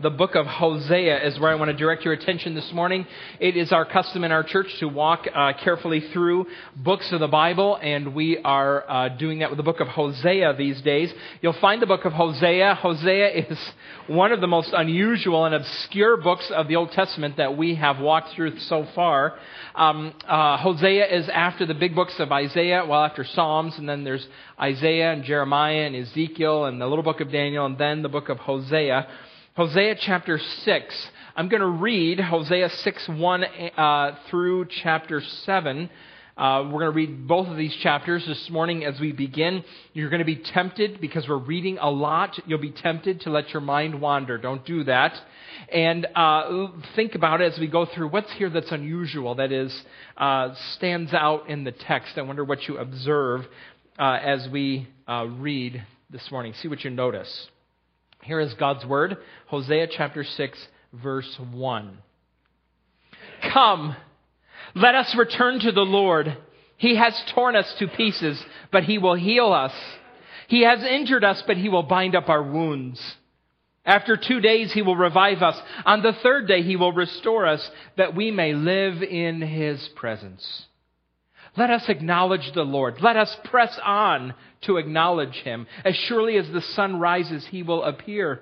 the book of Hosea is where I want to direct your attention this morning. It is our custom in our church to walk uh, carefully through books of the Bible, and we are uh, doing that with the book of Hosea these days. You'll find the book of Hosea. Hosea is one of the most unusual and obscure books of the Old Testament that we have walked through so far. Um, uh, Hosea is after the big books of Isaiah, well, after Psalms, and then there's Isaiah and Jeremiah and Ezekiel and the little book of Daniel, and then the book of Hosea. Hosea chapter 6. I'm going to read Hosea 6 1 uh, through chapter 7. Uh, we're going to read both of these chapters this morning as we begin. You're going to be tempted because we're reading a lot. You'll be tempted to let your mind wander. Don't do that. And uh, think about it as we go through what's here that's unusual, that is, uh, stands out in the text. I wonder what you observe uh, as we uh, read this morning. See what you notice. Here is God's word, Hosea chapter 6, verse 1. Come, let us return to the Lord. He has torn us to pieces, but he will heal us. He has injured us, but he will bind up our wounds. After two days, he will revive us. On the third day, he will restore us, that we may live in his presence. Let us acknowledge the Lord. Let us press on to acknowledge him. As surely as the sun rises, he will appear.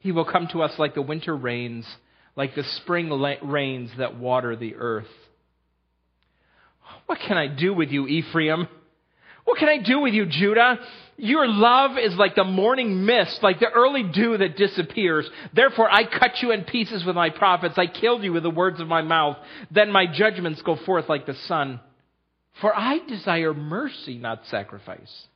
He will come to us like the winter rains, like the spring rains that water the earth. What can I do with you, Ephraim? What can I do with you, Judah? Your love is like the morning mist, like the early dew that disappears. Therefore, I cut you in pieces with my prophets. I killed you with the words of my mouth. Then my judgments go forth like the sun. For I desire mercy, not sacrifice.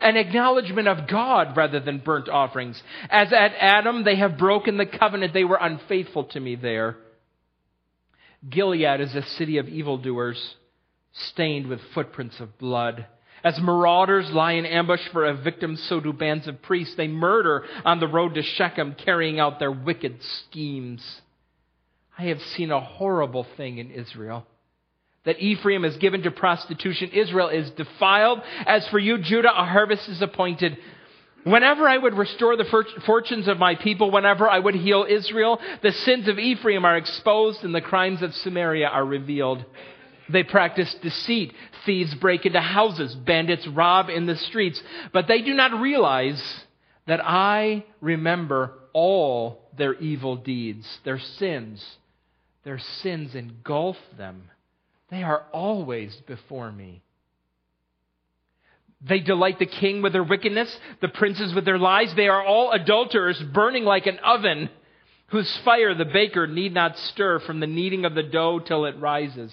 An acknowledgement of God rather than burnt offerings. As at Adam, they have broken the covenant. They were unfaithful to me there. Gilead is a city of evildoers stained with footprints of blood. As marauders lie in ambush for a victim, so do bands of priests. They murder on the road to Shechem, carrying out their wicked schemes. I have seen a horrible thing in Israel. That Ephraim is given to prostitution, Israel is defiled. As for you, Judah, a harvest is appointed. Whenever I would restore the fortunes of my people, whenever I would heal Israel, the sins of Ephraim are exposed and the crimes of Samaria are revealed. They practice deceit. Thieves break into houses. Bandits rob in the streets. But they do not realize that I remember all their evil deeds, their sins. Their sins engulf them. They are always before me. They delight the king with their wickedness, the princes with their lies. They are all adulterers, burning like an oven, whose fire the baker need not stir from the kneading of the dough till it rises.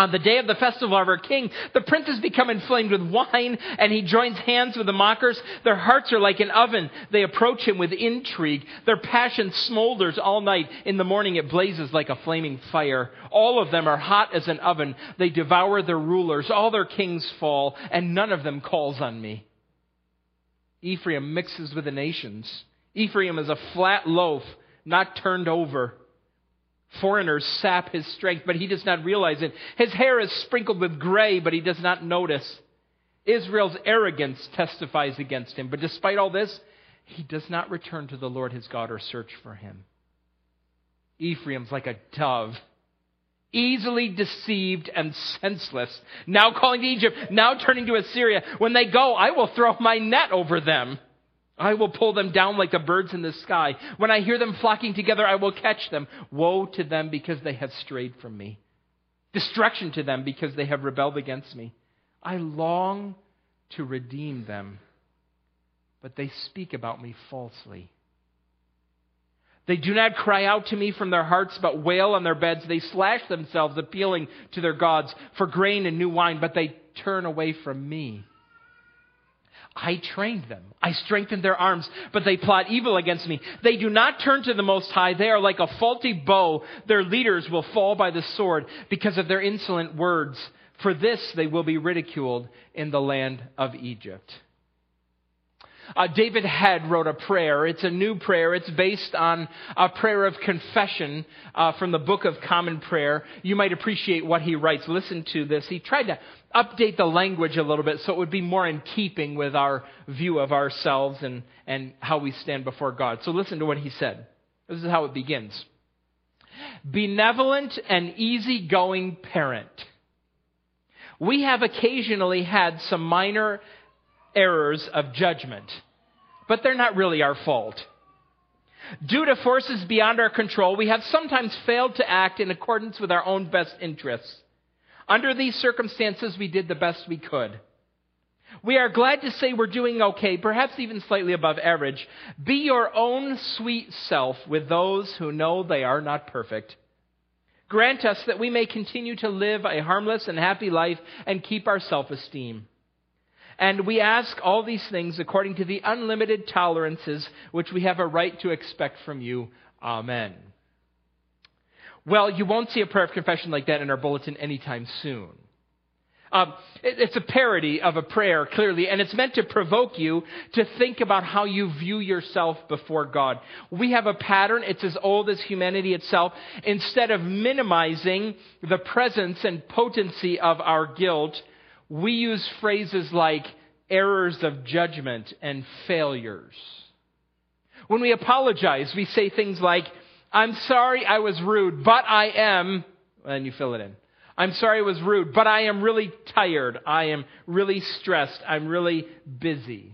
On the day of the festival of our king, the princes become inflamed with wine, and he joins hands with the mockers. Their hearts are like an oven. They approach him with intrigue. Their passion smolders all night. In the morning, it blazes like a flaming fire. All of them are hot as an oven. They devour their rulers. All their kings fall, and none of them calls on me. Ephraim mixes with the nations. Ephraim is a flat loaf, not turned over. Foreigners sap his strength, but he does not realize it. His hair is sprinkled with gray, but he does not notice. Israel's arrogance testifies against him, but despite all this, he does not return to the Lord his God or search for him. Ephraim's like a dove, easily deceived and senseless, now calling to Egypt, now turning to Assyria. When they go, I will throw my net over them. I will pull them down like the birds in the sky. When I hear them flocking together, I will catch them. Woe to them because they have strayed from me. Destruction to them because they have rebelled against me. I long to redeem them, but they speak about me falsely. They do not cry out to me from their hearts, but wail on their beds. They slash themselves, appealing to their gods for grain and new wine, but they turn away from me. I trained them. I strengthened their arms, but they plot evil against me. They do not turn to the Most High. They are like a faulty bow. Their leaders will fall by the sword because of their insolent words. For this they will be ridiculed in the land of Egypt. Uh, David Head wrote a prayer. It's a new prayer. It's based on a prayer of confession uh, from the Book of Common Prayer. You might appreciate what he writes. Listen to this. He tried to update the language a little bit so it would be more in keeping with our view of ourselves and, and how we stand before God. So listen to what he said. This is how it begins. Benevolent and easygoing parent. We have occasionally had some minor errors of judgment, but they're not really our fault. Due to forces beyond our control, we have sometimes failed to act in accordance with our own best interests. Under these circumstances, we did the best we could. We are glad to say we're doing okay, perhaps even slightly above average. Be your own sweet self with those who know they are not perfect. Grant us that we may continue to live a harmless and happy life and keep our self esteem. And we ask all these things according to the unlimited tolerances which we have a right to expect from you. Amen. Well, you won't see a prayer of confession like that in our bulletin anytime soon. Um, it, it's a parody of a prayer, clearly, and it's meant to provoke you to think about how you view yourself before God. We have a pattern, it's as old as humanity itself. Instead of minimizing the presence and potency of our guilt, we use phrases like errors of judgment and failures. When we apologize, we say things like, I'm sorry I was rude, but I am, and you fill it in. I'm sorry I was rude, but I am really tired. I am really stressed. I'm really busy.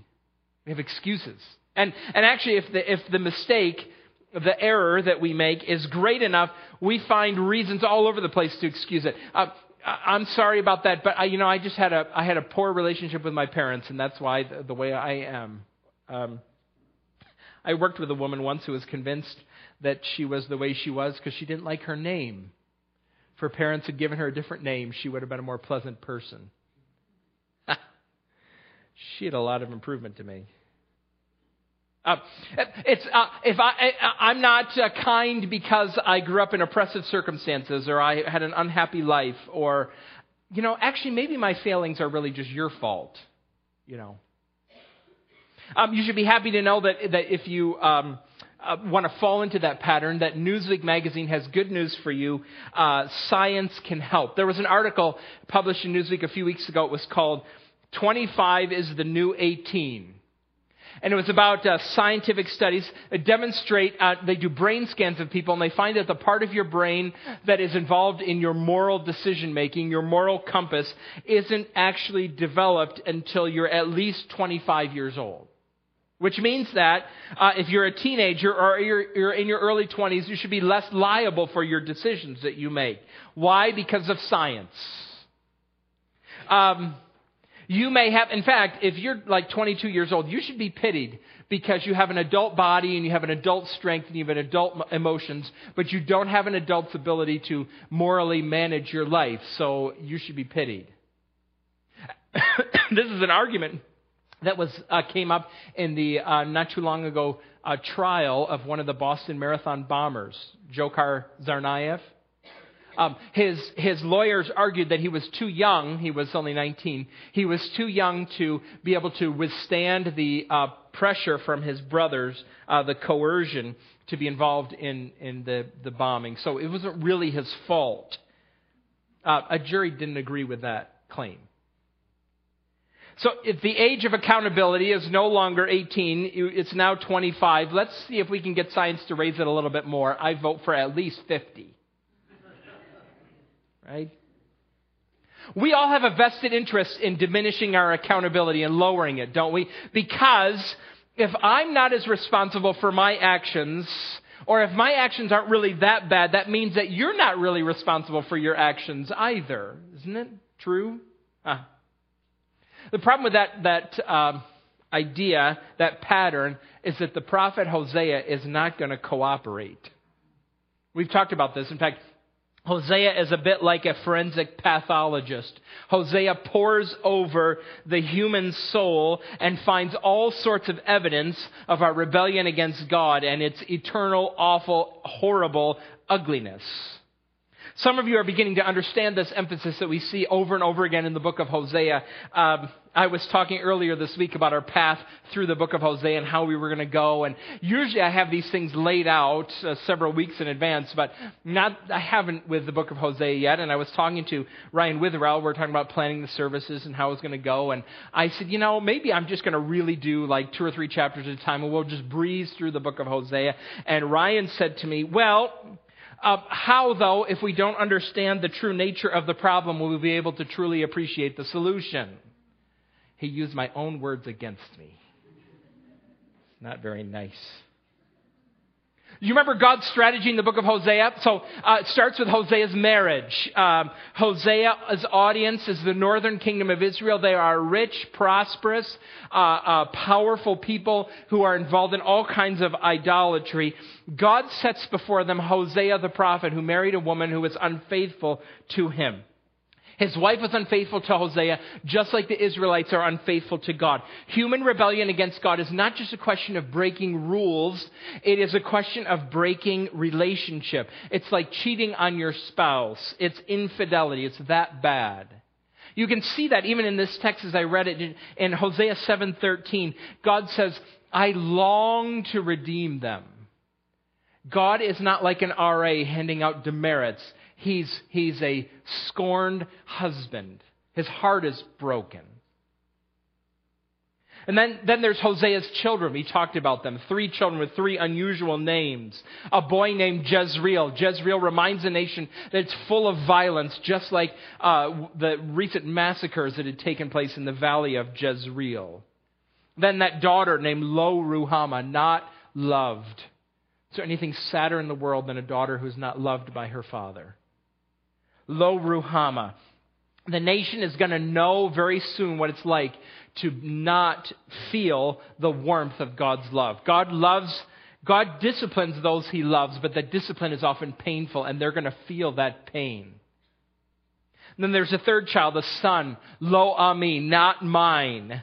We have excuses. And, and actually, if the, if the mistake, the error that we make is great enough, we find reasons all over the place to excuse it. Uh, I'm sorry about that, but I, you know, I just had a I had a poor relationship with my parents, and that's why the, the way I am. Um, I worked with a woman once who was convinced that she was the way she was because she didn't like her name. If her parents had given her a different name, she would have been a more pleasant person. she had a lot of improvement to me. Uh, it's uh, if I, I am not uh, kind because I grew up in oppressive circumstances or I had an unhappy life or you know actually maybe my failings are really just your fault. You know. Um, you should be happy to know that that if you um, uh, want to fall into that pattern, that Newsweek magazine has good news for you. Uh, science can help. There was an article published in Newsweek a few weeks ago. It was called 25 is the New 18. And it was about uh, scientific studies that demonstrate, uh, they do brain scans of people, and they find that the part of your brain that is involved in your moral decision making, your moral compass, isn't actually developed until you're at least 25 years old. Which means that uh, if you're a teenager or you're, you're, in your early 20s, you should be less liable for your decisions that you make. Why? Because of science. Um, you may have, in fact, if you're like 22 years old, you should be pitied because you have an adult body and you have an adult strength and you have an adult emotions, but you don't have an adult's ability to morally manage your life, so you should be pitied. this is an argument that was uh, came up in the uh, not too long ago uh, trial of one of the Boston Marathon bombers, Dzhokhar Tsarnaev. Um, his his lawyers argued that he was too young. He was only 19. He was too young to be able to withstand the uh, pressure from his brothers, uh, the coercion to be involved in in the the bombing. So it wasn't really his fault. Uh, a jury didn't agree with that claim. So if the age of accountability is no longer 18, it's now 25. Let's see if we can get science to raise it a little bit more. I vote for at least 50. Right? We all have a vested interest in diminishing our accountability and lowering it, don't we? Because if I'm not as responsible for my actions, or if my actions aren't really that bad, that means that you're not really responsible for your actions either. Isn't it true? Ah. The problem with that, that um, idea, that pattern, is that the prophet Hosea is not going to cooperate. We've talked about this. In fact, Hosea is a bit like a forensic pathologist. Hosea pores over the human soul and finds all sorts of evidence of our rebellion against God and its eternal, awful, horrible ugliness. Some of you are beginning to understand this emphasis that we see over and over again in the book of Hosea. Um, I was talking earlier this week about our path through the book of Hosea and how we were going to go. And usually I have these things laid out uh, several weeks in advance, but not, I haven't with the book of Hosea yet. And I was talking to Ryan Witherell. We are talking about planning the services and how it's going to go. And I said, you know, maybe I'm just going to really do like two or three chapters at a time and we'll just breeze through the book of Hosea. And Ryan said to me, well, uh, how, though, if we don't understand the true nature of the problem, will we be able to truly appreciate the solution? He used my own words against me. It's Not very nice. You remember God's strategy in the book of Hosea? So uh, it starts with Hosea's marriage. Um, Hosea's audience is the northern kingdom of Israel. They are rich, prosperous, uh, uh, powerful people who are involved in all kinds of idolatry. God sets before them Hosea the prophet who married a woman who was unfaithful to him. His wife was unfaithful to Hosea, just like the Israelites are unfaithful to God. Human rebellion against God is not just a question of breaking rules, it is a question of breaking relationship. It's like cheating on your spouse. It's infidelity. It's that bad. You can see that even in this text as I read it in Hosea 7:13. God says, "I long to redeem them." God is not like an RA handing out demerits. He's, he's a scorned husband. His heart is broken. And then, then there's Hosea's children. We talked about them. Three children with three unusual names. A boy named Jezreel. Jezreel reminds the nation that it's full of violence, just like uh, the recent massacres that had taken place in the valley of Jezreel. Then that daughter named Lo Ruhamah, not loved. Is there anything sadder in the world than a daughter who's not loved by her father? Lo Ruhamah. The nation is going to know very soon what it's like to not feel the warmth of God's love. God loves, God disciplines those he loves, but that discipline is often painful, and they're going to feel that pain. And then there's a third child, a son, Lo Ami, not mine.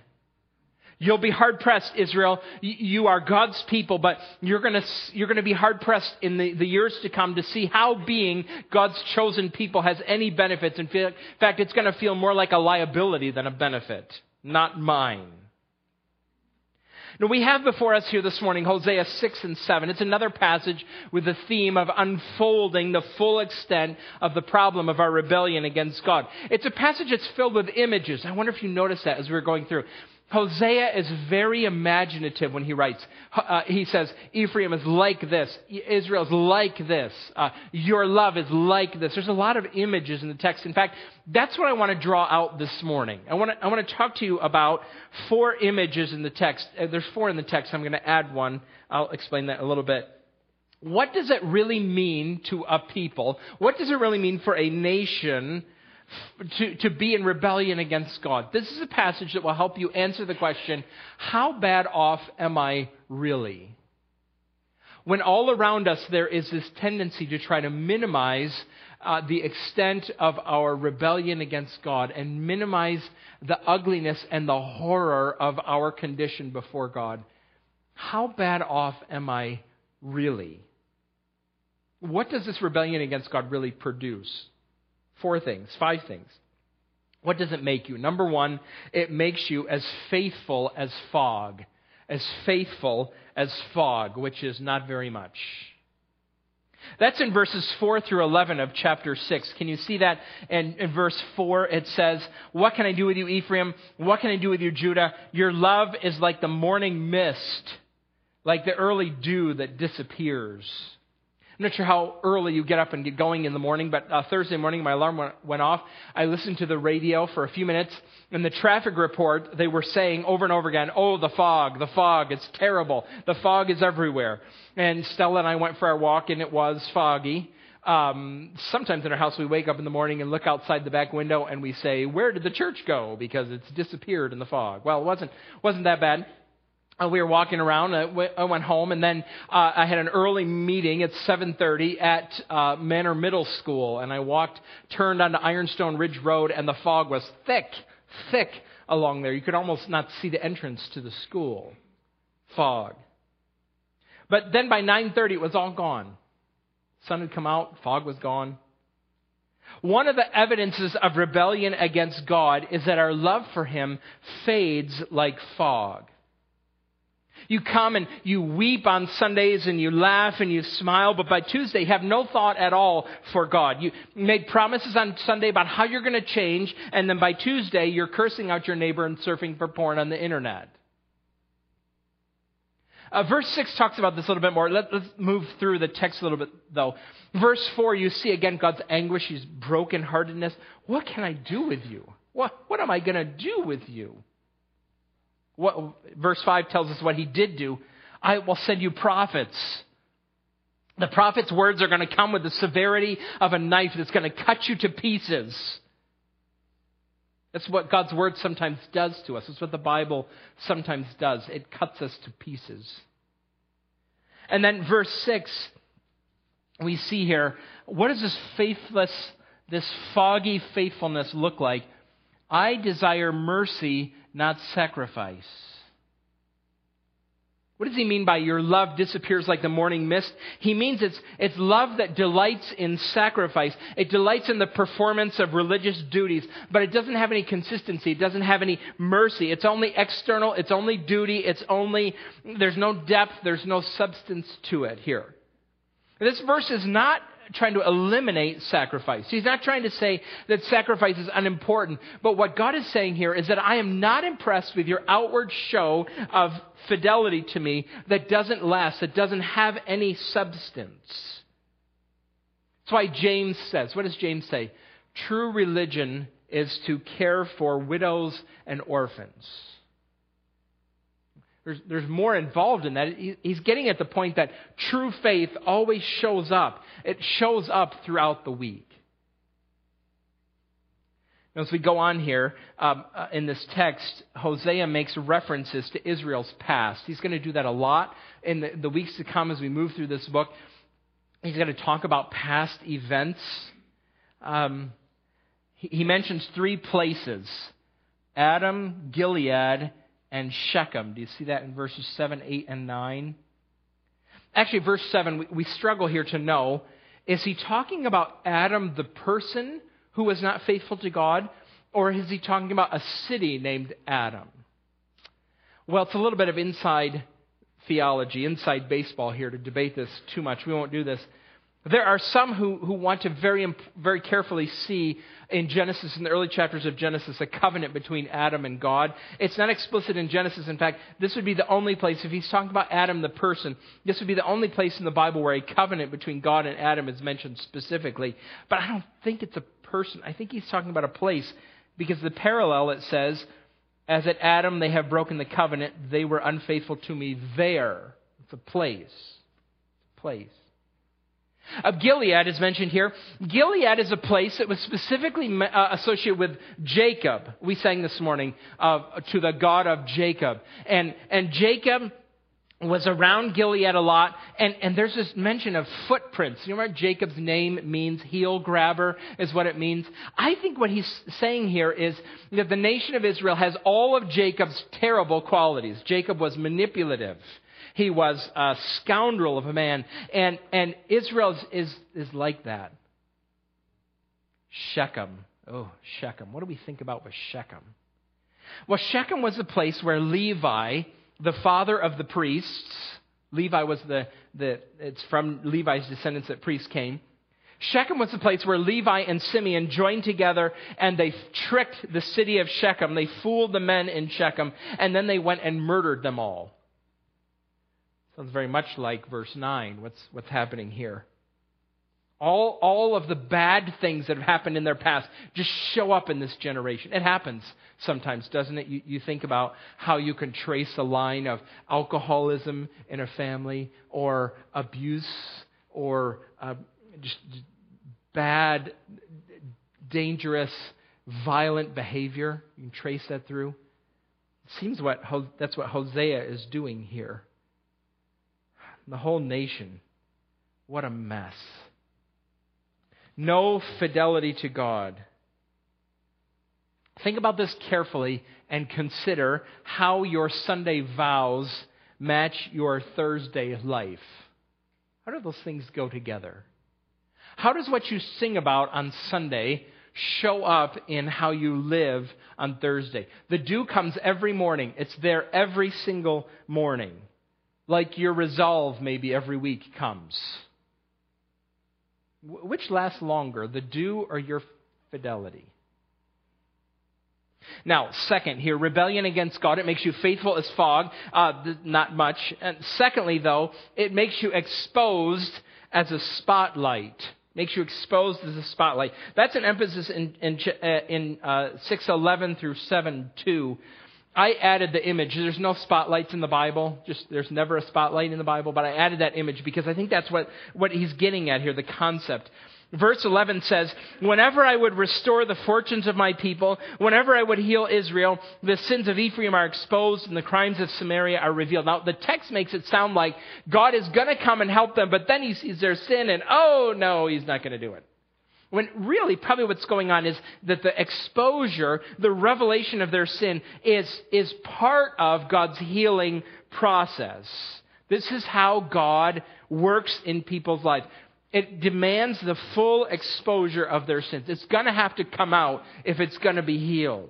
You'll be hard pressed, Israel. You are God's people, but you're going to, you're going to be hard pressed in the, the years to come to see how being God's chosen people has any benefits. In fact, it's going to feel more like a liability than a benefit, not mine. Now, we have before us here this morning Hosea 6 and 7. It's another passage with the theme of unfolding the full extent of the problem of our rebellion against God. It's a passage that's filled with images. I wonder if you noticed that as we were going through. Hosea is very imaginative when he writes. Uh, he says, Ephraim is like this. Israel is like this. Uh, your love is like this. There's a lot of images in the text. In fact, that's what I want to draw out this morning. I want to, I want to talk to you about four images in the text. Uh, there's four in the text. I'm going to add one. I'll explain that a little bit. What does it really mean to a people? What does it really mean for a nation to, to be in rebellion against God. This is a passage that will help you answer the question how bad off am I really? When all around us there is this tendency to try to minimize uh, the extent of our rebellion against God and minimize the ugliness and the horror of our condition before God, how bad off am I really? What does this rebellion against God really produce? Four things, five things. What does it make you? Number one, it makes you as faithful as fog. As faithful as fog, which is not very much. That's in verses 4 through 11 of chapter 6. Can you see that? And in verse 4, it says, What can I do with you, Ephraim? What can I do with you, Judah? Your love is like the morning mist, like the early dew that disappears. I'm not sure how early you get up and get going in the morning, but uh, Thursday morning my alarm went, off. I listened to the radio for a few minutes, and the traffic report, they were saying over and over again, oh, the fog, the fog, it's terrible. The fog is everywhere. And Stella and I went for our walk, and it was foggy. Um, sometimes in our house we wake up in the morning and look outside the back window and we say, where did the church go? Because it's disappeared in the fog. Well, it wasn't, wasn't that bad. Uh, we were walking around. Uh, I went home, and then uh, I had an early meeting at 7:30 at uh, Manor Middle School, and I walked, turned onto Ironstone Ridge Road, and the fog was thick, thick along there. You could almost not see the entrance to the school. Fog. But then by 9:30, it was all gone. Sun had come out, fog was gone. One of the evidences of rebellion against God is that our love for Him fades like fog. You come and you weep on Sundays and you laugh and you smile, but by Tuesday you have no thought at all for God. You made promises on Sunday about how you're going to change, and then by Tuesday you're cursing out your neighbor and surfing for porn on the internet. Uh, verse 6 talks about this a little bit more. Let, us move through the text a little bit, though. Verse 4, you see again God's anguish, his brokenheartedness. What can I do with you? What, what am I going to do with you? What, verse 5 tells us what he did do. I will send you prophets. The prophet's words are going to come with the severity of a knife that's going to cut you to pieces. That's what God's word sometimes does to us. That's what the Bible sometimes does. It cuts us to pieces. And then verse 6, we see here, what does this faithless, this foggy faithfulness look like? I desire mercy, not sacrifice. What does he mean by your love disappears like the morning mist? He means it's, it's love that delights in sacrifice. It delights in the performance of religious duties, but it doesn't have any consistency. It doesn't have any mercy. It's only external. It's only duty. It's only, there's no depth. There's no substance to it here. This verse is not trying to eliminate sacrifice. He's not trying to say that sacrifice is unimportant. But what God is saying here is that I am not impressed with your outward show of fidelity to me that doesn't last, that doesn't have any substance. That's why James says, what does James say? True religion is to care for widows and orphans. There's, there's more involved in that. He's getting at the point that true faith always shows up. It shows up throughout the week. As we go on here um, uh, in this text, Hosea makes references to Israel's past. He's going to do that a lot in the, the weeks to come as we move through this book. He's going to talk about past events. Um, he, he mentions three places Adam, Gilead, and Shechem. Do you see that in verses 7, 8, and 9? Actually, verse 7, we, we struggle here to know is he talking about Adam, the person who was not faithful to God, or is he talking about a city named Adam? Well, it's a little bit of inside theology, inside baseball here to debate this too much. We won't do this. There are some who, who want to very, very carefully see in Genesis, in the early chapters of Genesis, a covenant between Adam and God. It's not explicit in Genesis. In fact, this would be the only place, if he's talking about Adam the person, this would be the only place in the Bible where a covenant between God and Adam is mentioned specifically. But I don't think it's a person. I think he's talking about a place because the parallel it says, as at Adam they have broken the covenant, they were unfaithful to me there. It's a place. It's a place. Of Gilead is mentioned here. Gilead is a place that was specifically uh, associated with Jacob. We sang this morning uh, to the God of Jacob. And, and Jacob was around Gilead a lot, and, and there's this mention of footprints. You remember Jacob's name means heel grabber, is what it means. I think what he's saying here is that the nation of Israel has all of Jacob's terrible qualities. Jacob was manipulative. He was a scoundrel of a man. And, and Israel is, is, is like that. Shechem. Oh, Shechem. What do we think about with Shechem? Well, Shechem was the place where Levi, the father of the priests, Levi was the, the it's from Levi's descendants that priests came. Shechem was the place where Levi and Simeon joined together and they tricked the city of Shechem. They fooled the men in Shechem and then they went and murdered them all. Sounds very much like verse 9. What's, what's happening here? All, all of the bad things that have happened in their past just show up in this generation. It happens sometimes, doesn't it? You, you think about how you can trace a line of alcoholism in a family, or abuse, or uh, just bad, dangerous, violent behavior. You can trace that through. It seems what, that's what Hosea is doing here the whole nation. What a mess. No fidelity to God. Think about this carefully and consider how your Sunday vows match your Thursday life. How do those things go together? How does what you sing about on Sunday show up in how you live on Thursday? The dew comes every morning, it's there every single morning. Like your resolve, maybe every week comes. Which lasts longer, the dew or your fidelity? Now, second here, rebellion against God, it makes you faithful as fog, uh, not much. And secondly, though, it makes you exposed as a spotlight. Makes you exposed as a spotlight. That's an emphasis in, in, uh, in uh, 611 through 7 2. I added the image. There's no spotlights in the Bible. Just there's never a spotlight in the Bible, but I added that image because I think that's what, what he's getting at here, the concept. Verse 11 says, Whenever I would restore the fortunes of my people, whenever I would heal Israel, the sins of Ephraim are exposed and the crimes of Samaria are revealed. Now, the text makes it sound like God is going to come and help them, but then he sees their sin and, oh, no, he's not going to do it. When really, probably what's going on is that the exposure, the revelation of their sin is, is part of God's healing process. This is how God works in people's lives it demands the full exposure of their sins. It's going to have to come out if it's going to be healed.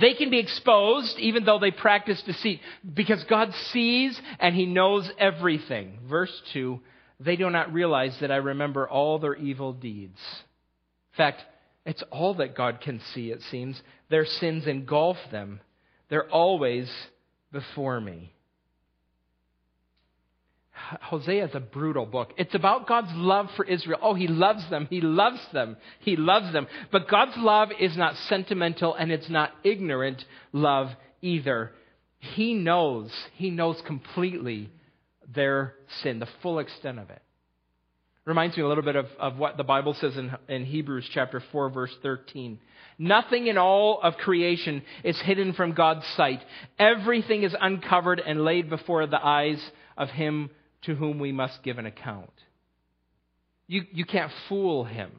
They can be exposed even though they practice deceit because God sees and He knows everything. Verse 2 They do not realize that I remember all their evil deeds. In fact, it's all that God can see, it seems. Their sins engulf them, they're always before me. Hosea is a brutal book. It's about God's love for Israel. Oh, he loves them. He loves them. He loves them. But God's love is not sentimental and it's not ignorant love either. He knows, he knows completely their sin, the full extent of it. Reminds me a little bit of, of what the Bible says in, in Hebrews chapter 4, verse 13. Nothing in all of creation is hidden from God's sight. Everything is uncovered and laid before the eyes of him to whom we must give an account. You, you can't fool him.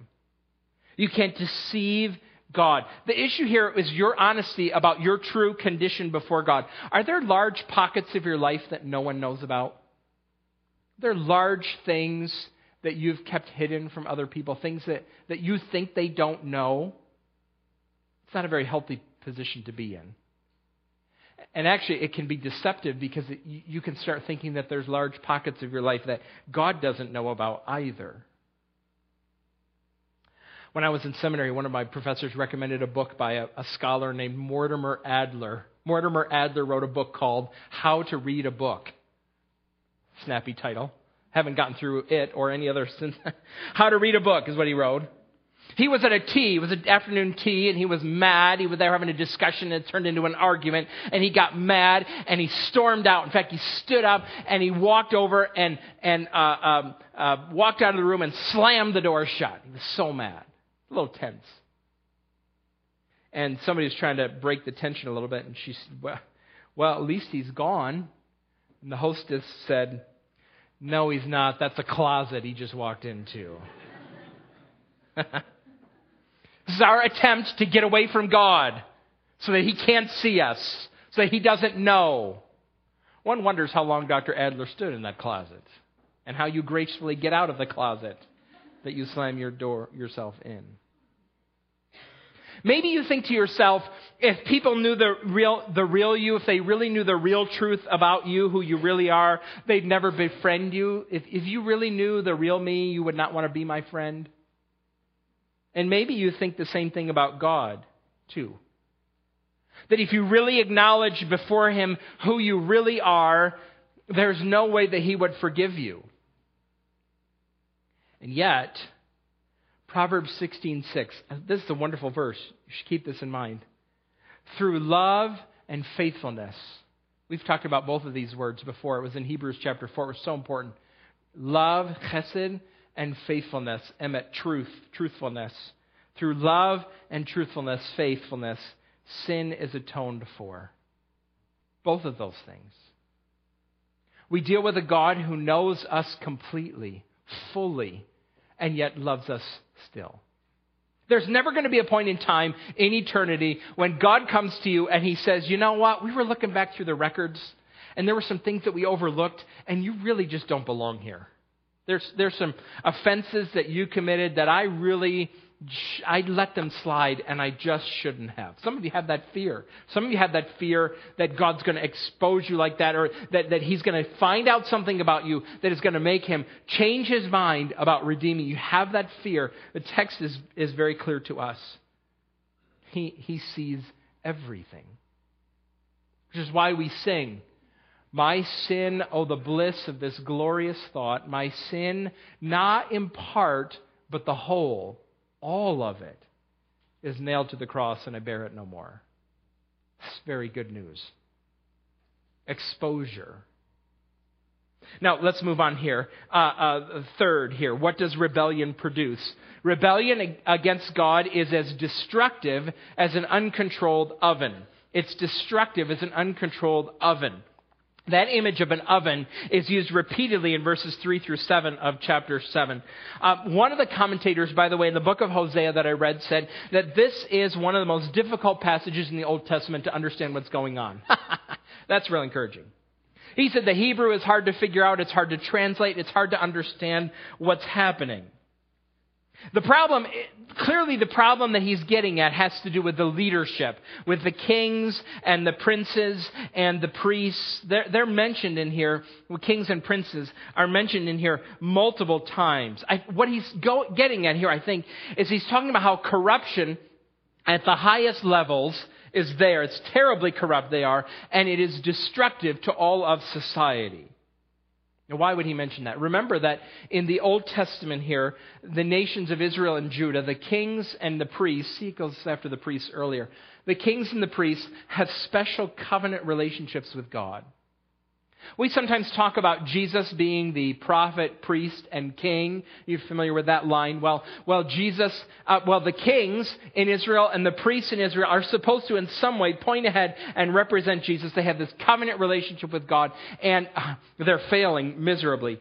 You can't deceive God. The issue here is your honesty about your true condition before God. Are there large pockets of your life that no one knows about? There are large things that you've kept hidden from other people, things that, that you think they don't know? It's not a very healthy position to be in. And actually, it can be deceptive because it, you can start thinking that there's large pockets of your life that God doesn't know about either. When I was in seminary, one of my professors recommended a book by a, a scholar named Mortimer Adler. Mortimer Adler wrote a book called How to Read a Book. Snappy title. Haven't gotten through it or any other since. How to Read a Book is what he wrote. He was at a tea, it was an afternoon tea, and he was mad. He was there having a discussion, and it turned into an argument, and he got mad, and he stormed out. In fact, he stood up, and he walked over and, and uh, um, uh, walked out of the room and slammed the door shut. He was so mad. A little tense. And somebody was trying to break the tension a little bit, and she said, well, well, at least he's gone. And the hostess said, No, he's not. That's a closet he just walked into. This is our attempt to get away from God so that He can't see us, so that He doesn't know. One wonders how long Dr. Adler stood in that closet and how you gracefully get out of the closet that you slam your door yourself in. Maybe you think to yourself, if people knew the real, the real you, if they really knew the real truth about you, who you really are, they'd never befriend you. If, if you really knew the real me, you would not want to be my friend. And maybe you think the same thing about God, too. That if you really acknowledge before Him who you really are, there's no way that He would forgive you. And yet, Proverbs 16:6. This is a wonderful verse. You should keep this in mind. Through love and faithfulness. We've talked about both of these words before. It was in Hebrews chapter 4. It was so important. Love, chesed, and faithfulness, emet, truth, truthfulness. Through love and truthfulness, faithfulness, sin is atoned for. Both of those things. We deal with a God who knows us completely, fully, and yet loves us still. There's never going to be a point in time in eternity when God comes to you and he says, You know what? We were looking back through the records and there were some things that we overlooked, and you really just don't belong here. There's, there's some offenses that you committed that I really, I let them slide and I just shouldn't have. Some of you have that fear. Some of you have that fear that God's going to expose you like that or that, that He's going to find out something about you that is going to make Him change His mind about redeeming. You have that fear. The text is, is very clear to us. He, he sees everything. Which is why we sing. My sin, oh, the bliss of this glorious thought. My sin, not in part, but the whole, all of it, is nailed to the cross, and I bear it no more. It's very good news. Exposure. Now, let's move on here. Uh, uh, third, here. What does rebellion produce? Rebellion against God is as destructive as an uncontrolled oven. It's destructive as an uncontrolled oven. That image of an oven is used repeatedly in verses 3 through 7 of chapter 7. Uh, one of the commentators, by the way, in the book of Hosea that I read said that this is one of the most difficult passages in the Old Testament to understand what's going on. That's really encouraging. He said the Hebrew is hard to figure out, it's hard to translate, it's hard to understand what's happening. The problem, clearly the problem that he's getting at has to do with the leadership, with the kings and the princes and the priests. They're, they're mentioned in here, kings and princes are mentioned in here multiple times. I, what he's go, getting at here, I think, is he's talking about how corruption at the highest levels is there. It's terribly corrupt they are, and it is destructive to all of society. Now, why would he mention that? Remember that in the Old Testament here, the nations of Israel and Judah, the kings and the priests, he goes after the priests earlier, the kings and the priests have special covenant relationships with God. We sometimes talk about Jesus being the prophet, priest, and king. You're familiar with that line? Well, well, Jesus, uh, well, the kings in Israel and the priests in Israel are supposed to, in some way, point ahead and represent Jesus. They have this covenant relationship with God, and uh, they're failing miserably.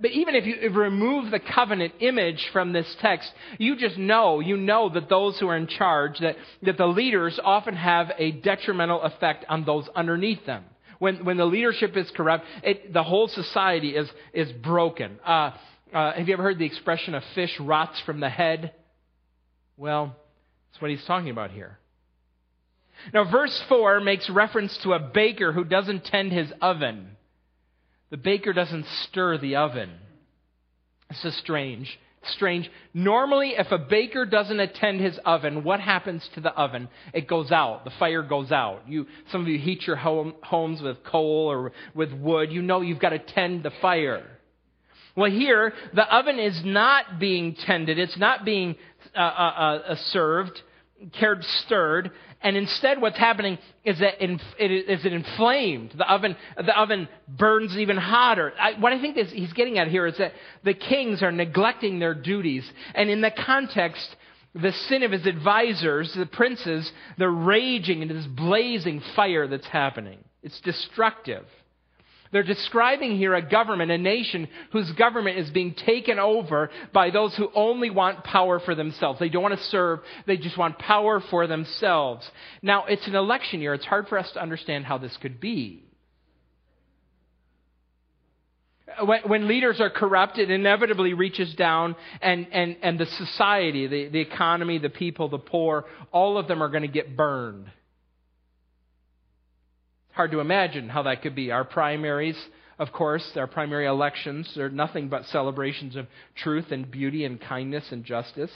But, even if you remove the covenant image from this text, you just know, you know that those who are in charge, that, that the leaders often have a detrimental effect on those underneath them. When, when the leadership is corrupt, it, the whole society is, is broken. Uh, uh, have you ever heard the expression, a fish rots from the head? Well, that's what he's talking about here. Now, verse 4 makes reference to a baker who doesn't tend his oven. The baker doesn't stir the oven. This is strange strange. Normally, if a baker doesn't attend his oven, what happens to the oven? It goes out. The fire goes out. You, some of you heat your home, homes with coal or with wood. You know you've got to tend the fire. Well, here, the oven is not being tended. It's not being uh, uh, uh, served cared stirred, and instead what's happening is that it is it inflamed. The oven, the oven burns even hotter. I, what I think is, he's getting at here is that the kings are neglecting their duties, and in the context, the sin of his advisors, the princes, they're raging into this blazing fire that's happening. It's destructive. They're describing here a government, a nation whose government is being taken over by those who only want power for themselves. They don't want to serve, they just want power for themselves. Now, it's an election year. It's hard for us to understand how this could be. When, when, leaders are corrupt, it inevitably reaches down, and, and, and the society, the, the economy, the people, the poor, all of them are going to get burned. Hard to imagine how that could be. Our primaries, of course, our primary elections are nothing but celebrations of truth and beauty and kindness and justice.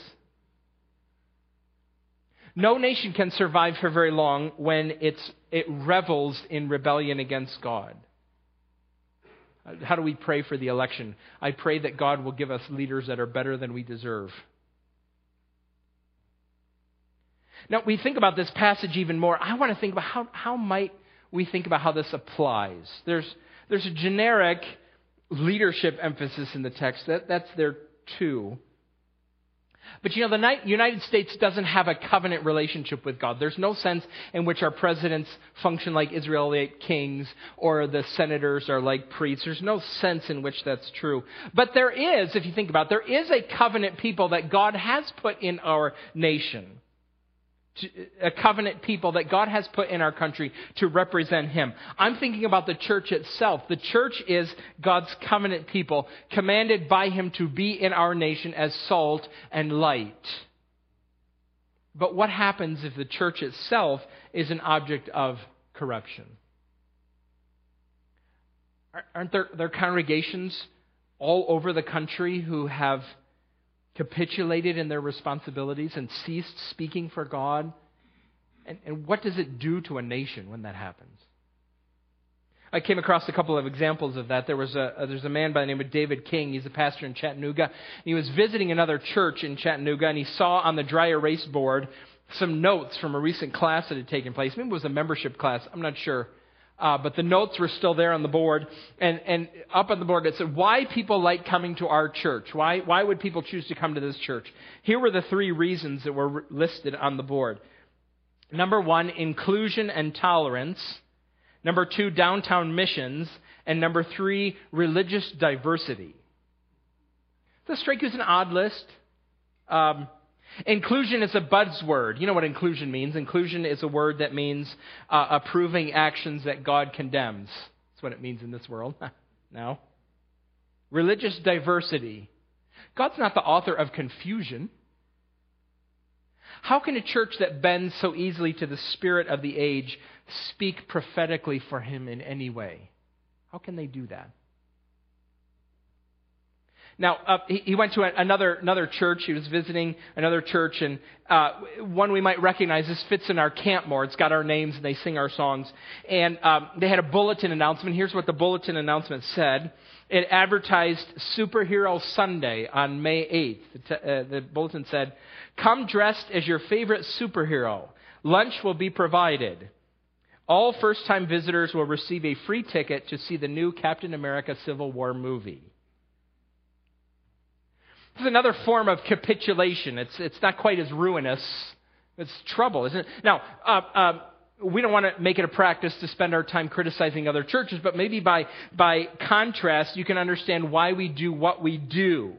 No nation can survive for very long when it's, it revels in rebellion against God. Uh, how do we pray for the election? I pray that God will give us leaders that are better than we deserve. Now, we think about this passage even more. I want to think about how, how might we think about how this applies. There's, there's a generic leadership emphasis in the text. That, that's there too. But you know, the United States doesn't have a covenant relationship with God. There's no sense in which our presidents function like Israelite kings or the senators are like priests. There's no sense in which that's true. But there is, if you think about it, there is a covenant people that God has put in our nation Uh, a covenant people that God has put in our country to represent Him. I'm thinking about the church itself. The church is God's covenant people, commanded by Him to be in our nation as salt and light. But what happens if the church itself is an object of corruption? Aren't there, there congregations all over the country who have capitulated in their responsibilities and ceased speaking for God? And, and what does it do to a nation when that happens? I came across a couple of examples of that. There was a, there's a man by the name of David King. He's a pastor in Chattanooga. He was visiting another church in Chattanooga, and he saw on the dry erase board some notes from a recent class that had taken place. Maybe it was a membership class. I'm not sure. Uh, but the notes were still there on the board. And, and up on the board it said, why people like coming to our church. Why, why would people choose to come to this church? Here were the three reasons that were listed on the board. Number one, inclusion and tolerance. Number two, downtown missions. And number three, religious diversity. Does this strike you as an odd list? Um, Inclusion is a buzzword. You know what inclusion means. Inclusion is a word that means uh, approving actions that God condemns. That's what it means in this world. no. Religious diversity. God's not the author of confusion. How can a church that bends so easily to the spirit of the age speak prophetically for him in any way? How can they do that? Now, uh, he, he, went to a, another, another church. He was visiting another church, and uh, one we might recognize. This fits in our camp more. It's got our names, and they sing our songs. And um, they had a bulletin announcement. Here's what the bulletin announcement said. It advertised Superhero Sunday on May 8th. The, t- uh, the bulletin said, Come dressed as your favorite superhero. Lunch will be provided. All first time visitors will receive a free ticket to see the new Captain America Civil War movie. Is another form of capitulation. It's, it's not quite as ruinous. It's trouble, isn't it? Now, uh, uh, we don't want to make it a practice to spend our time criticizing other churches, but maybe by, by contrast, you can understand why we do what we do.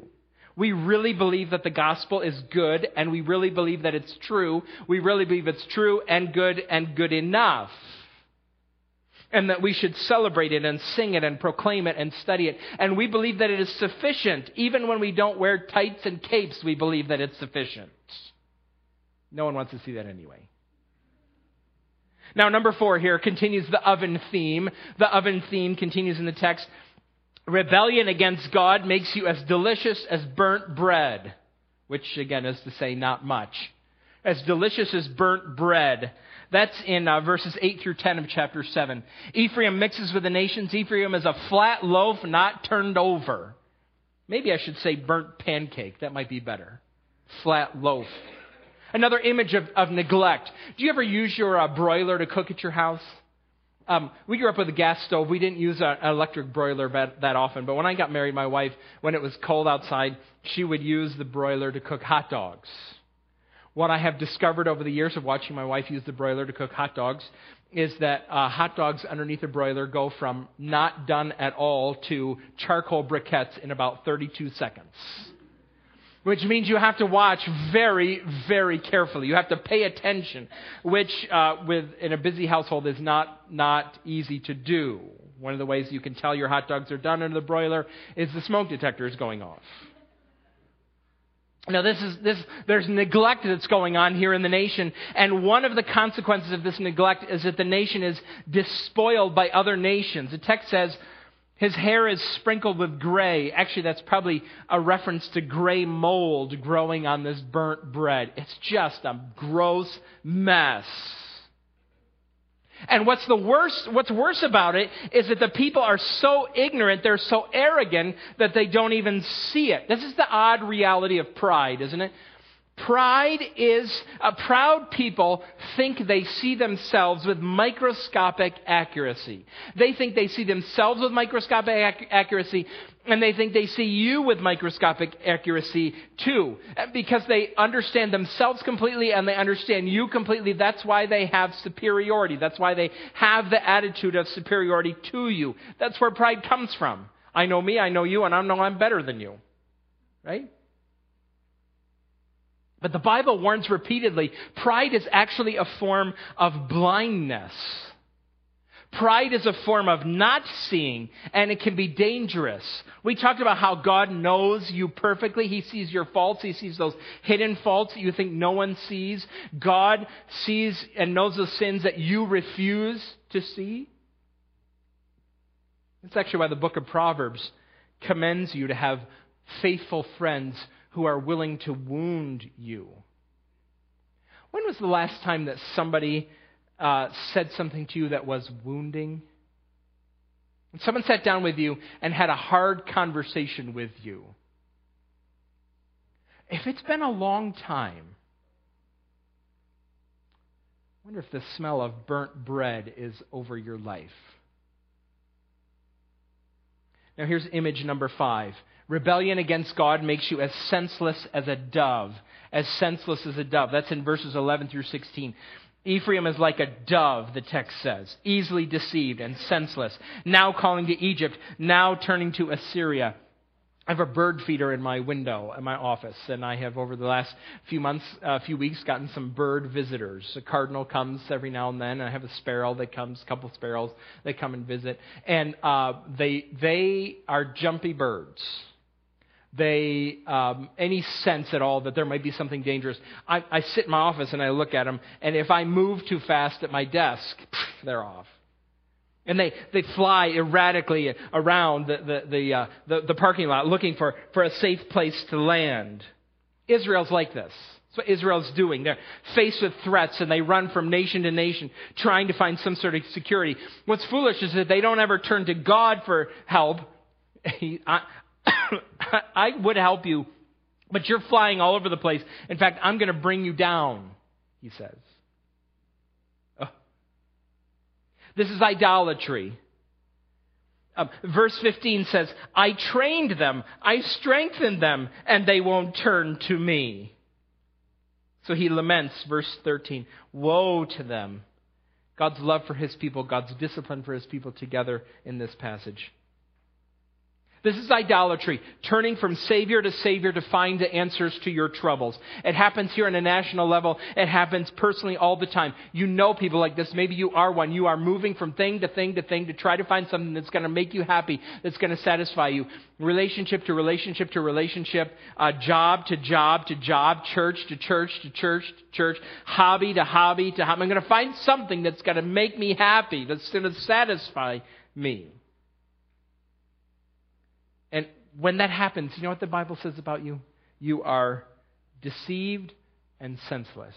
We really believe that the gospel is good, and we really believe that it's true. We really believe it's true and good and good enough and that we should celebrate it and sing it and proclaim it and study it. And we believe that it is sufficient. Even when we don't wear tights and capes, we believe that it's sufficient. No one wants to see that anyway. Now, number four here continues the oven theme. The oven theme continues in the text. Rebellion against God makes you as delicious as burnt bread, which again is to say, not much. As delicious as burnt bread. That's in uh, verses 8 through 10 of chapter 7. Ephraim mixes with the nations. Ephraim is a flat loaf not turned over. Maybe I should say burnt pancake. That might be better. Flat loaf. Another image of, of neglect. Do you ever use your uh, broiler to cook at your house? Um, we grew up with a gas stove. We didn't use an electric broiler that, that often. But when I got married, my wife, when it was cold outside, she would use the broiler to cook hot dogs. What I have discovered over the years of watching my wife use the broiler to cook hot dogs is that uh, hot dogs underneath a broiler go from not done at all to charcoal briquettes in about 32 seconds. Which means you have to watch very, very carefully. You have to pay attention, which uh, with in a busy household is not not easy to do. One of the ways you can tell your hot dogs are done under the broiler is the smoke detector is going off. Now, this is, this, there's neglect that's going on here in the nation, and one of the consequences of this neglect is that the nation is despoiled by other nations. The text says, his hair is sprinkled with gray. Actually, that's probably a reference to gray mold growing on this burnt bread. It's just a gross mess. And what's the worst, what's worse about it is that the people are so ignorant, they're so arrogant that they don't even see it. This is the odd reality of pride, isn't it? Pride is, uh, proud people think they see themselves with microscopic accuracy. They think they see themselves with microscopic ac- accuracy, and they think they see you with microscopic accuracy too. Because they understand themselves completely and they understand you completely. That's why they have superiority. That's why they have the attitude of superiority to you. That's where pride comes from. I know me, I know you, and I know I'm better than you. Right? But the Bible warns repeatedly pride is actually a form of blindness. Pride is a form of not seeing, and it can be dangerous. We talked about how God knows you perfectly. He sees your faults. He sees those hidden faults that you think no one sees. God sees and knows the sins that you refuse to see. That's actually why the book of Proverbs commends you to have faithful friends who are willing to wound you. When was the last time that somebody uh, said something to you that was wounding? When someone sat down with you and had a hard conversation with you. If it's been a long time, I wonder if the smell of burnt bread is over your life. Now, here's image number five. Rebellion against God makes you as senseless as a dove. As senseless as a dove. That's in verses 11 through 16. Ephraim is like a dove, the text says, easily deceived and senseless, now calling to Egypt, now turning to Assyria. I have a bird feeder in my window in my office, and I have over the last few months, a uh, few weeks, gotten some bird visitors. A cardinal comes every now and then. And I have a sparrow that comes, a couple sparrows that come and visit, and uh, they they are jumpy birds they um, any sense at all that there might be something dangerous. I, I sit in my office and I look at them, and if I move too fast at my desk, they're off. And they, they fly erratically around the, the, the, uh, the, the parking lot looking for, for a safe place to land. Israel's like this. That's what Israel's doing. They're faced with threats and they run from nation to nation trying to find some sort of security. What's foolish is that they don't ever turn to God for help. I would help you, but you're flying all over the place. In fact, I'm going to bring you down, he says. Oh. This is idolatry. Um, verse 15 says, I trained them, I strengthened them, and they won't turn to me. So he laments, verse 13, Woe to them. God's love for his people, God's discipline for his people together in this passage. This is idolatry, turning from Savior to Savior to find the answers to your troubles. It happens here on a national level. It happens personally all the time. You know people like this. Maybe you are one. You are moving from thing to thing to thing to try to find something that's going to make you happy, that's going to satisfy you. Relationship to relationship to relationship, uh, job to job to job, church to church to church to church, hobby to hobby to hobby. I'm going to find something that's going to make me happy, that's going to satisfy me. And when that happens, you know what the Bible says about you? You are deceived and senseless.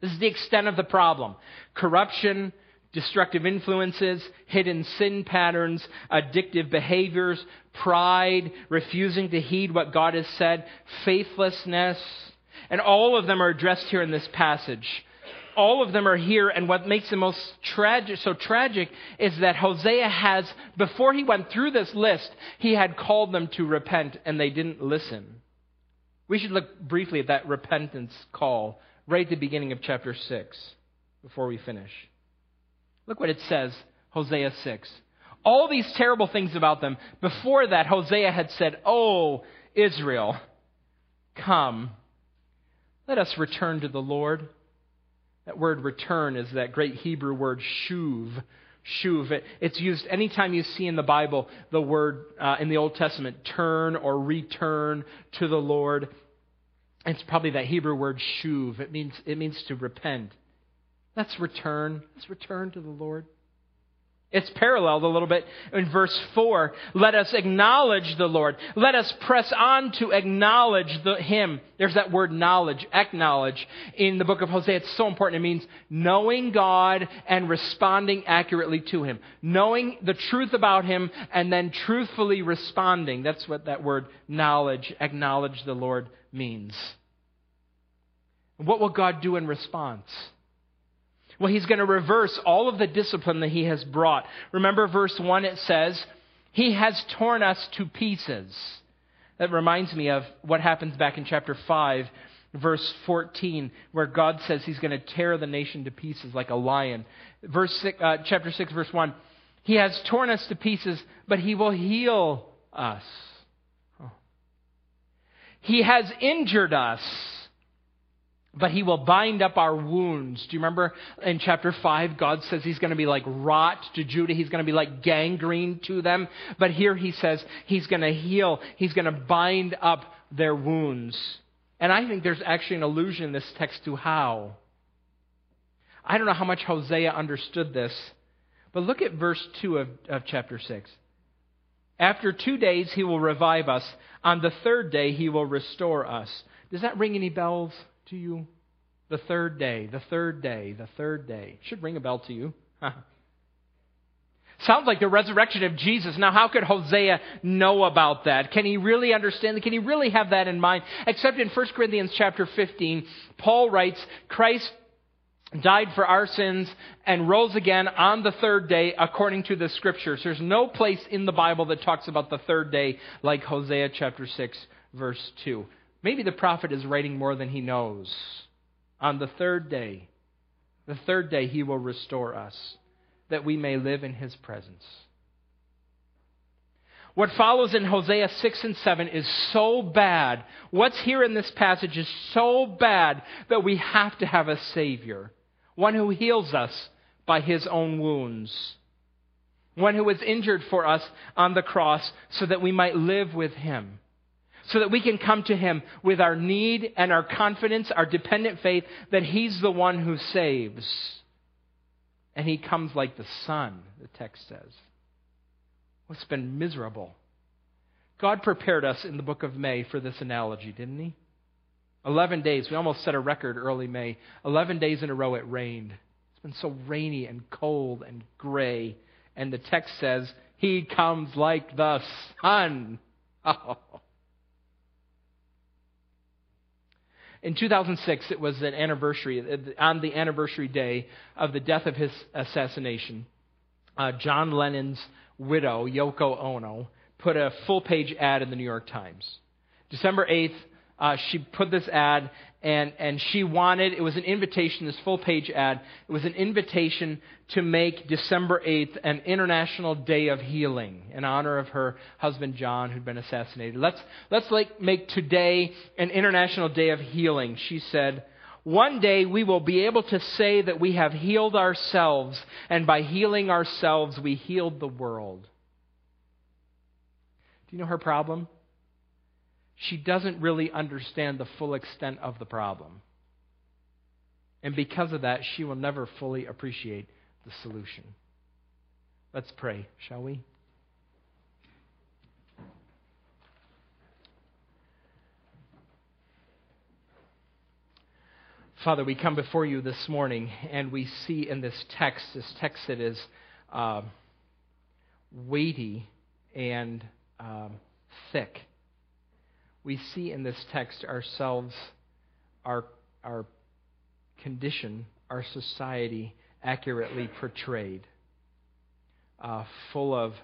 This is the extent of the problem. Corruption, destructive influences, hidden sin patterns, addictive behaviors, pride, refusing to heed what God has said, faithlessness, and all of them are addressed here in this passage all of them are here, and what makes the most tragic, so tragic is that Hosea has, before he went through this list, he had called them to repent, and they didn't listen. We should look briefly at that repentance call right at the beginning of chapter 6 before we finish. Look what it says, Hosea 6. All these terrible things about them. Before that, Hosea had said, Oh, Israel, come, let us return to the Lord. That word return is that great Hebrew word shuv. Shuv. It, it's used anytime you see in the Bible the word uh, in the Old Testament turn or return to the Lord. It's probably that Hebrew word shuv. It means, it means to repent. Let's return. Let's return to the Lord. It's paralleled a little bit in verse 4. Let us acknowledge the Lord. Let us press on to acknowledge the, Him. There's that word knowledge, acknowledge, in the book of Hosea. It's so important. It means knowing God and responding accurately to Him. Knowing the truth about Him and then truthfully responding. That's what that word knowledge, acknowledge the Lord means. What will God do in response? Well, he's going to reverse all of the discipline that he has brought. Remember verse 1, it says, He has torn us to pieces. That reminds me of what happens back in chapter 5, verse 14, where God says he's going to tear the nation to pieces like a lion. Verse six, uh, chapter 6, verse 1, He has torn us to pieces, but he will heal us. He has injured us, but he will bind up our wounds. Do you remember in chapter 5, God says he's going to be like rot to Judah. He's going to be like gangrene to them. But here he says he's going to heal. He's going to bind up their wounds. And I think there's actually an allusion in this text to how. I don't know how much Hosea understood this, but look at verse 2 of, of chapter 6. After two days, he will revive us. On the third day, he will restore us. Does that ring any bells to you? The third day, the third day, the third day. Should ring a bell to you. Sounds like the resurrection of Jesus. Now, how could Hosea know about that? Can he really understand? Can he really have that in mind? Except in 1 Corinthians chapter 15, Paul writes, Christ died for our sins and rose again on the third day according to the scriptures. There's no place in the Bible that talks about the third day like Hosea chapter 6 verse 2. Maybe the prophet is writing more than he knows. On the third day, the third day he will restore us that we may live in his presence. What follows in Hosea 6 and 7 is so bad. What's here in this passage is so bad that we have to have a Savior one who heals us by his own wounds, one who was injured for us on the cross so that we might live with him, so that we can come to him with our need and our confidence, our dependent faith that he's the one who saves. And he comes like the sun, the text says. Well, it's been miserable. God prepared us in the book of May for this analogy, didn't he? 11 days. We almost set a record early May. 11 days in a row it rained. It's been so rainy and cold and gray. And the text says, He comes like the sun. Oh. In 2006, it was an anniversary, on the anniversary day of the death of his assassination. Uh, John Lennon's widow, Yoko Ono, put a full page ad in the New York Times. December 8th, uh, she put this ad, and, and she wanted, it was an invitation, this full page ad, it was an invitation to make December 8th an International Day of Healing in honor of her husband John, who'd been assassinated. Let's, let's like make today an International Day of Healing, she said. One day we will be able to say that we have healed ourselves, and by healing ourselves, we healed the world. Do you know her problem? She doesn't really understand the full extent of the problem. And because of that, she will never fully appreciate the solution. Let's pray, shall we? Father, we come before you this morning and we see in this text, this text that is uh, weighty and um, thick we see in this text ourselves, our, our condition, our society accurately portrayed, uh, full of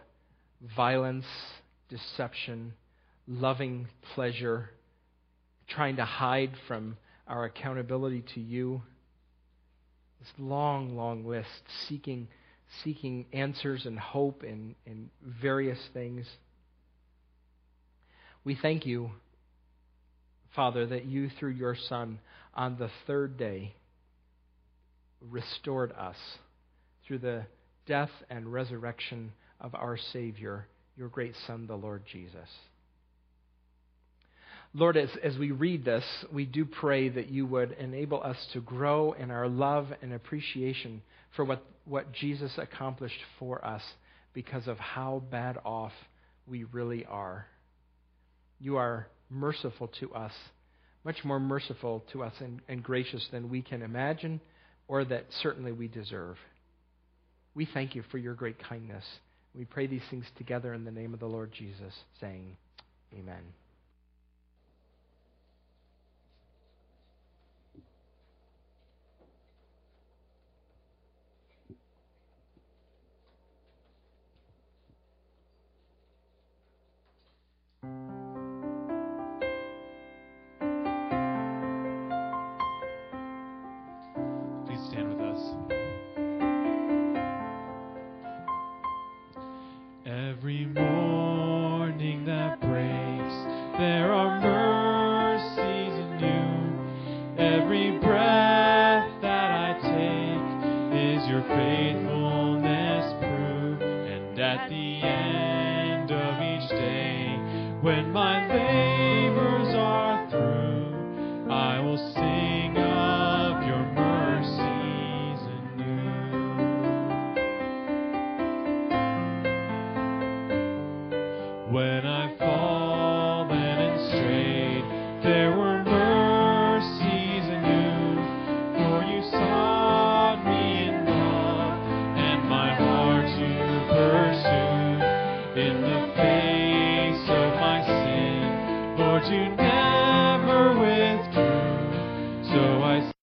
violence, deception, loving pleasure, trying to hide from our accountability to you. This long, long list, seeking, seeking answers and hope in, in various things. We thank you Father, that you, through your Son, on the third day, restored us through the death and resurrection of our Savior, your great Son, the Lord Jesus. Lord, as, as we read this, we do pray that you would enable us to grow in our love and appreciation for what, what Jesus accomplished for us because of how bad off we really are. You are merciful to us, much more merciful to us and, and gracious than we can imagine or that certainly we deserve. We thank you for your great kindness. We pray these things together in the name of the Lord Jesus, saying, Amen.